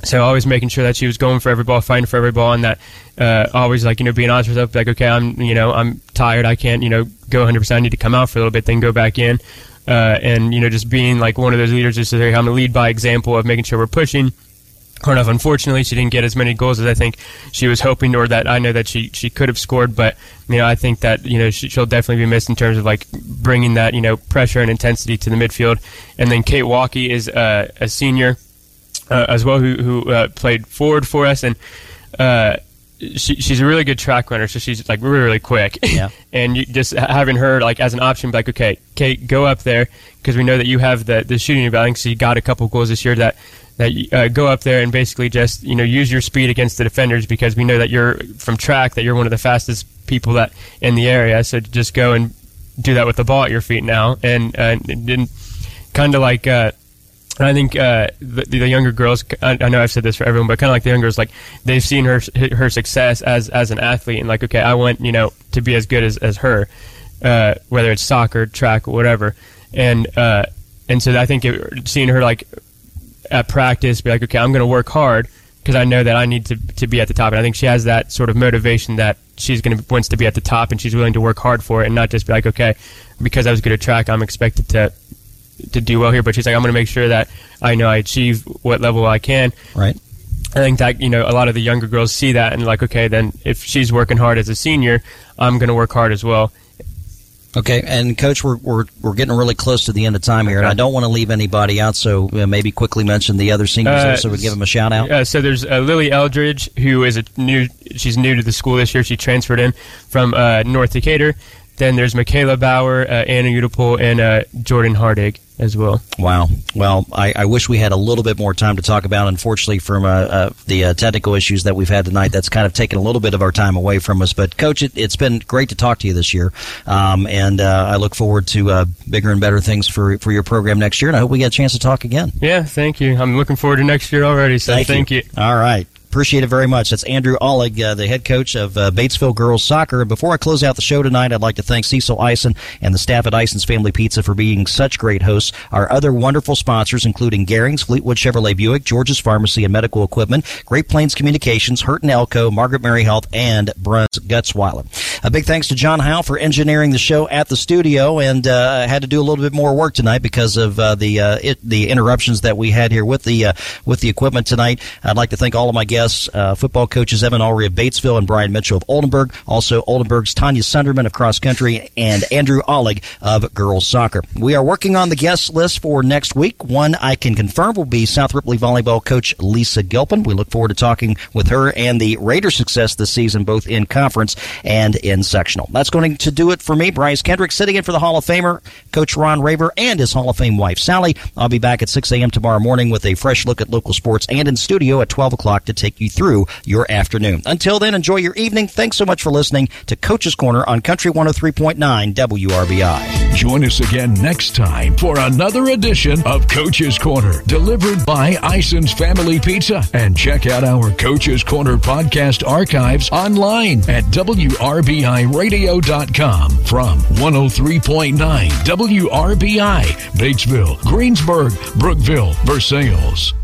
Speaker 10: so always making sure that she was going for every ball, fighting for every ball, and that uh, always like you know being honest with herself, like okay, I'm you know I'm tired, I can't you know go 100. percent I need to come out for a little bit, then go back in, uh, and you know just being like one of those leaders, just to say I'm gonna lead by example of making sure we're pushing. Her enough. Unfortunately, she didn't get as many goals as I think she was hoping, or that I know that she she could have scored. But you know, I think that you know she, she'll definitely be missed in terms of like bringing that you know pressure and intensity to the midfield. And then Kate Walkie is uh, a senior uh, as well who, who uh, played forward for us. And uh, she, she's a really good track runner so she's like really really quick.
Speaker 3: Yeah.
Speaker 10: and you just having her like as an option like okay Kate go up there because we know that you have the the shooting ability so you got a couple goals this year that that you, uh, go up there and basically just you know use your speed against the defenders because we know that you're from track that you're one of the fastest people that in the area. So just go and do that with the ball at your feet now. And uh, and kind of like uh, I think uh, the, the younger girls. I, I know I've said this for everyone, but kind of like the younger girls, like they've seen her her success as as an athlete, and like, okay, I want you know to be as good as as her, uh, whether it's soccer, track, whatever, and uh, and so I think it, seeing her like at practice, be like, okay, I'm going to work hard because I know that I need to to be at the top, and I think she has that sort of motivation that she's going to wants to be at the top, and she's willing to work hard for it, and not just be like, okay, because I was good at track, I'm expected to to do well here, but she's like, I'm going to make sure that I know I achieve what level I can.
Speaker 3: Right.
Speaker 10: I think that you know a lot of the younger girls see that and like, okay, then if she's working hard as a senior, I'm going to work hard as well.
Speaker 3: Okay, and coach, we're, we're we're getting really close to the end of time here, and I don't want to leave anybody out, so maybe quickly mention the other seniors
Speaker 10: Uh,
Speaker 3: so we give them a shout out.
Speaker 10: Uh, so there's uh, Lily Eldridge, who is a new. She's new to the school this year. She transferred in from uh, North Decatur. Then there's Michaela Bauer, uh, Anna Udipol, and uh, Jordan Hardig as well.
Speaker 3: Wow. Well, I, I wish we had a little bit more time to talk about. Unfortunately, from uh, uh, the uh, technical issues that we've had tonight, that's kind of taken a little bit of our time away from us. But, Coach, it, it's been great to talk to you this year, um, and uh, I look forward to uh, bigger and better things for for your program next year. And I hope we get a chance to talk again.
Speaker 10: Yeah, thank you. I'm looking forward to next year already. So thank, you.
Speaker 3: All right. Appreciate it very much. That's Andrew Ollig, uh, the head coach of uh, Batesville Girls Soccer. And before I close out the show tonight, I'd like to thank Cecil Eisen and the staff at Eisen's Family Pizza for being such great hosts. Our other wonderful sponsors, including Garing's, Fleetwood Chevrolet Buick, George's Pharmacy and Medical Equipment, Great Plains Communications, Hurt and Elko, Margaret Mary Health, and Bruns Gutzwiller. A big thanks to John Howe for engineering the show at the studio, and uh, had to do a little bit more work tonight because of uh, the uh, it, the interruptions that we had here with the uh, with the equipment tonight. I'd like to thank all of my guests, uh, football coaches Evan Ulrey of Batesville and Brian Mitchell of Oldenburg, also Oldenburg's Tanya Sunderman of cross country, and Andrew Ollig of girls soccer. We are working on the guest list for next week. One I can confirm will be South Ripley volleyball coach Lisa Gilpin. We look forward to talking with her and the Raider success this season, both in conference and in sectional. That's going to do it for me, Bryce Kendrick, sitting in for the Hall of Famer, Coach Ron Raver, and his Hall of Fame wife, Sally. I'll be back at 6 a.m. tomorrow morning with a fresh look at local sports and in studio at 12 o'clock to take you through your afternoon. Until then, enjoy your evening. Thanks so much for listening to Coach's Corner on Country 103.9 WRBI.
Speaker 2: Join us again next time for another edition of Coach's Corner, delivered by Ison's Family Pizza. And check out our Coach's Corner podcast archives online at WRBIRadio.com from 103.9 WRBI, Batesville, Greensburg, Brookville, Versailles.